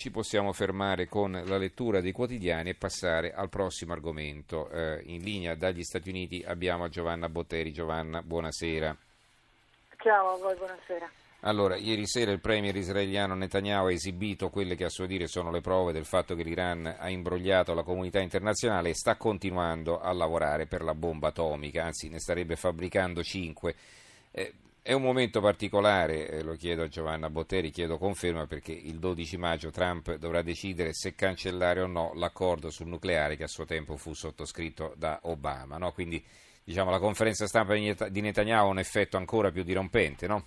Ci possiamo fermare con la lettura dei quotidiani e passare al prossimo argomento. Eh, in linea dagli Stati Uniti abbiamo Giovanna Botteri. Giovanna, buonasera. Ciao a voi, buonasera. Allora, ieri sera il premier israeliano Netanyahu ha esibito quelle che a suo dire sono le prove del fatto che l'Iran ha imbrogliato la comunità internazionale e sta continuando a lavorare per la bomba atomica, anzi ne starebbe fabbricando cinque. Eh, è un momento particolare, eh, lo chiedo a Giovanna Botteri, chiedo conferma perché il 12 maggio Trump dovrà decidere se cancellare o no l'accordo sul nucleare che a suo tempo fu sottoscritto da Obama. No? Quindi diciamo, la conferenza stampa di Netanyahu ha un effetto ancora più dirompente, no?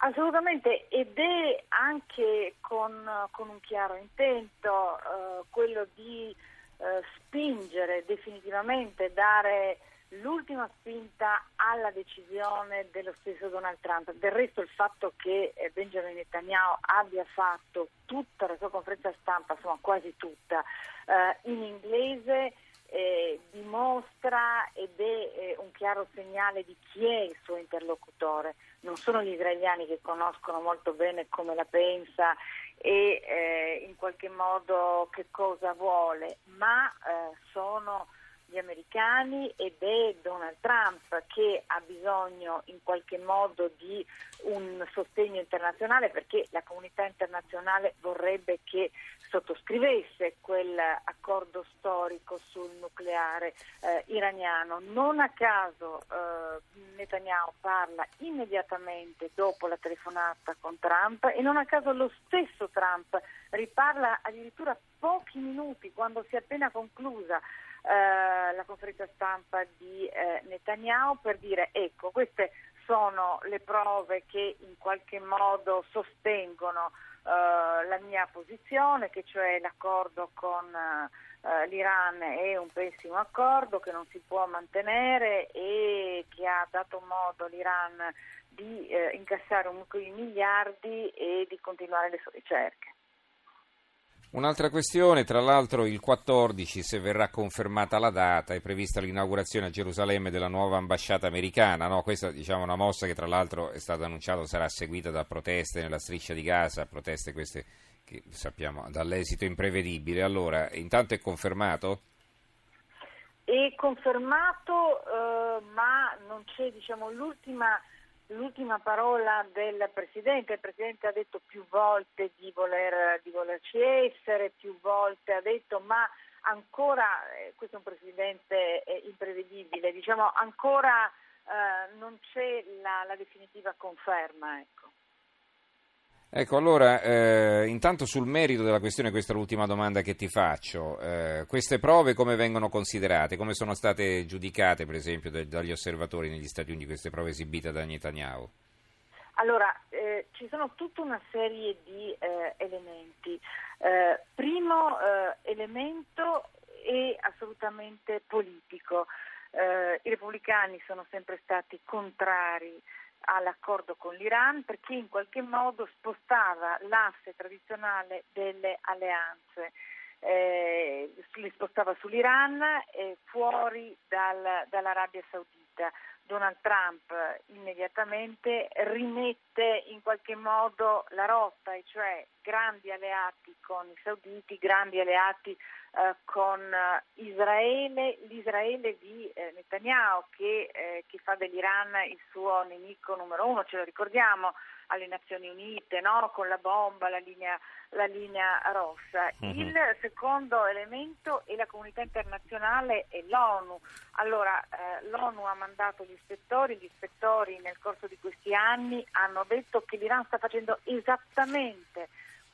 Assolutamente, ed è anche con, con un chiaro intento eh, quello di eh, spingere definitivamente, dare l'ultima spinta alla decisione dello stesso Donald Trump. Del resto il fatto che eh, Benjamin Netanyahu abbia fatto tutta la sua conferenza stampa, insomma quasi tutta, eh, in inglese eh, dimostra ed è eh, un chiaro segnale di chi è il suo interlocutore. Non sono gli israeliani che conoscono molto bene come la pensa e eh, in qualche modo che cosa vuole, ma eh, sono gli americani ed è Donald Trump che ha bisogno in qualche modo di un sostegno internazionale perché la comunità internazionale vorrebbe che sottoscrivesse quell'accordo storico sul nucleare eh, iraniano. Non a caso eh, Netanyahu parla immediatamente dopo la telefonata con Trump e non a caso lo stesso Trump riparla addirittura pochi minuti quando si è appena conclusa eh, la conferenza stampa di eh, Netanyahu per dire ecco queste sono le prove che in qualche modo sostengono eh, la mia posizione, che cioè l'accordo con eh, l'Iran è un pessimo accordo che non si può mantenere e che ha dato modo all'Iran di eh, incassare un di miliardi e di continuare le sue ricerche. Un'altra questione, tra l'altro il 14, se verrà confermata la data, è prevista l'inaugurazione a Gerusalemme della nuova ambasciata americana. No? Questa diciamo, è una mossa che tra l'altro è stata annunciata sarà seguita da proteste nella striscia di Gaza, proteste queste che sappiamo dall'esito imprevedibile. Allora, intanto è confermato? È confermato, eh, ma non c'è diciamo, l'ultima l'ultima parola del Presidente. Il Presidente ha detto più volte di, voler, di volerci essere, più volte ha detto ma ancora, eh, questo è un Presidente eh, imprevedibile, diciamo ancora eh, non c'è la, la definitiva conferma. Ecco. Ecco, allora, eh, intanto sul merito della questione, questa è l'ultima domanda che ti faccio. Eh, queste prove come vengono considerate? Come sono state giudicate, per esempio, de- dagli osservatori negli Stati Uniti, queste prove esibite da Netanyahu? Allora, eh, ci sono tutta una serie di eh, elementi. Eh, primo eh, elemento è assolutamente politico. I repubblicani sono sempre stati contrari all'accordo con l'Iran perché in qualche modo spostava l'asse tradizionale delle alleanze. Eh, li spostava sull'Iran e fuori dal, dall'Arabia Saudita. Donald Trump immediatamente rimette in qualche modo la rotta, e cioè grandi alleati con i sauditi, grandi alleati eh, con eh, Israele, l'Israele di eh, Netanyahu che, eh, che, fa dell'Iran il suo nemico numero uno, ce lo ricordiamo alle Nazioni Unite, no? con la bomba, la linea, la linea rossa. Mm-hmm. Il secondo elemento è la comunità internazionale e l'ONU. Allora, eh, l'ONU ha mandato gli ispettori, gli ispettori nel corso di questi anni hanno detto che l'Iran sta facendo esattamente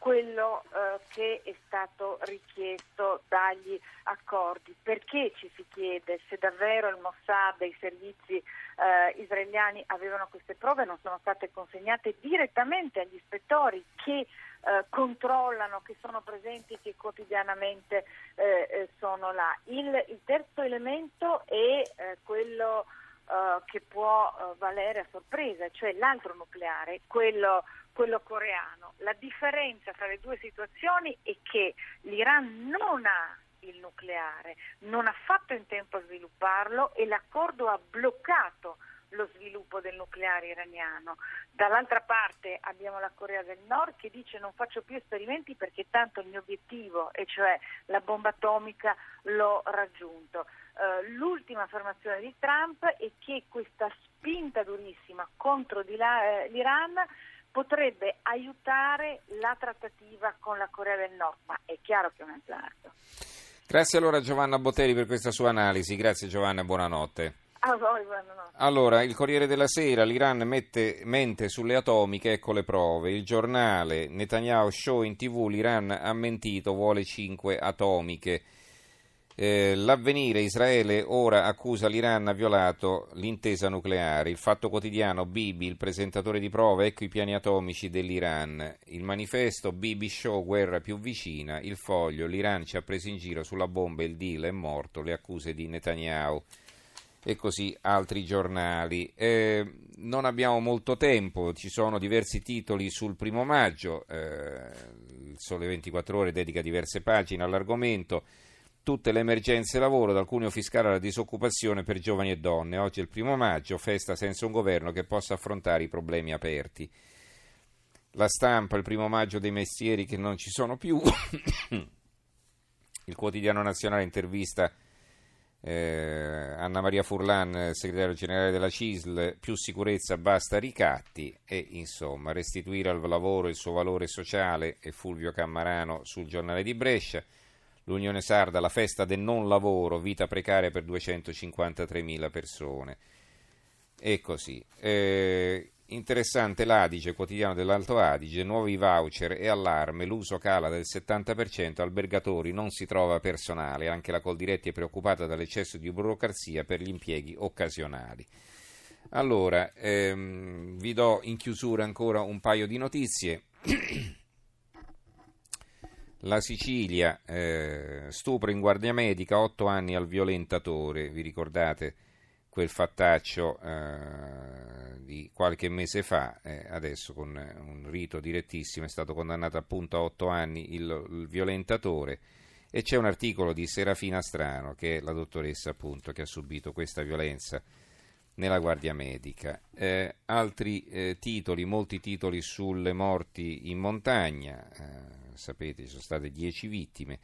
quello eh, che è stato richiesto dagli accordi. Perché ci si chiede se davvero il Mossad e i servizi eh, israeliani avevano queste prove, non sono state consegnate direttamente agli ispettori che eh, controllano, che sono presenti, che quotidianamente eh, eh, sono là. Il, il, terzo elemento è eh, quello che può valere a sorpresa, cioè l'altro nucleare, quello quello coreano. La differenza tra le due situazioni è che l'Iran non ha il nucleare, non ha fatto in tempo a svilupparlo e l'accordo ha bloccato lo sviluppo del nucleare iraniano. Dall'altra parte abbiamo la Corea del Nord che dice non faccio più esperimenti perché tanto il mio obiettivo, e cioè la bomba atomica, l'ho raggiunto. Uh, l'ultima affermazione di Trump è che questa spinta durissima contro eh, l'Iran potrebbe aiutare la trattativa con la Corea del Nord, ma è chiaro che è un azzardo. Grazie allora Giovanna Botteri per questa sua analisi, grazie Giovanna, buonanotte. A voi, buonanotte. Allora, il Corriere della Sera, l'Iran mette, mente sulle atomiche, ecco le prove. Il giornale, Netanyahu show in tv, l'Iran ha mentito, vuole 5 atomiche. Eh, l'avvenire Israele ora accusa l'Iran ha violato l'intesa nucleare. Il fatto quotidiano Bibi, il presentatore di prove, ecco i piani atomici dell'Iran. Il manifesto Bibi Show, guerra più vicina. Il foglio, l'Iran ci ha preso in giro sulla bomba, il deal è morto, le accuse di Netanyahu. E così altri giornali. Eh, non abbiamo molto tempo, ci sono diversi titoli sul primo maggio. Eh, il Sole 24 Ore dedica diverse pagine all'argomento tutte le emergenze lavoro, dal cuneo fiscale alla disoccupazione per giovani e donne. Oggi è il primo maggio, festa senza un governo che possa affrontare i problemi aperti. La stampa, il primo maggio dei mestieri che non ci sono più. il quotidiano nazionale intervista eh, Anna Maria Furlan, segretario generale della CISL, più sicurezza basta ricatti e insomma restituire al lavoro il suo valore sociale e Fulvio Cammarano sul giornale di Brescia l'Unione Sarda, la festa del non lavoro, vita precaria per 253.000 persone. E così. Eh, interessante l'Adige, quotidiano dell'Alto Adige, nuovi voucher e allarme, l'uso cala del 70%, albergatori non si trova personale, anche la Coldiretti è preoccupata dall'eccesso di burocrazia per gli impieghi occasionali. Allora, ehm, vi do in chiusura ancora un paio di notizie. La Sicilia, eh, stupro in guardia medica, 8 anni al violentatore, vi ricordate quel fattaccio eh, di qualche mese fa, eh, adesso con un rito direttissimo è stato condannato appunto a 8 anni il, il, violentatore. E c'è un articolo di Serafina Strano, che è la dottoressa appunto che ha subito questa violenza nella guardia medica. Eh, altri eh, titoli, molti titoli sulle morti in montagna eh, sapete ci sono state 10 vittime.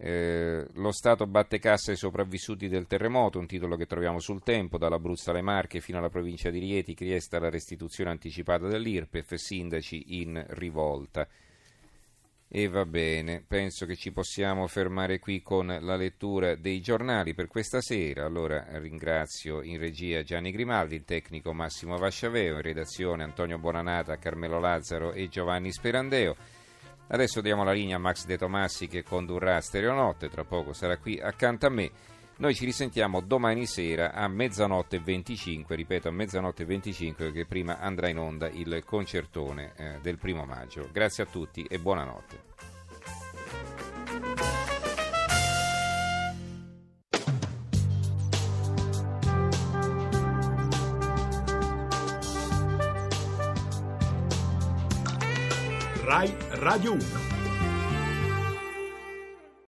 Eh, lo Stato batte cassa ai sopravvissuti del terremoto, un titolo che troviamo sul tempo, dall'Abruzzo alle Marche fino alla provincia di Rieti, richiesta la restituzione anticipata dell'IRPEF, sindaci in rivolta. E va bene, penso che ci possiamo fermare qui con la lettura dei giornali per questa sera. Allora ringrazio in regia Gianni Grimaldi, il tecnico Massimo Vasciaveo, in redazione Antonio Bonanata, Carmelo Lazzaro e Giovanni Sperandeo. Adesso diamo la linea a Max De Tomassi che condurrà Stereonotte, tra poco sarà qui accanto a me. Noi ci risentiamo domani sera a mezzanotte e 25, ripeto a mezzanotte e 25 perché prima andrà in onda il concertone eh, del primo maggio. Grazie a tutti e buonanotte. RAI Radio 1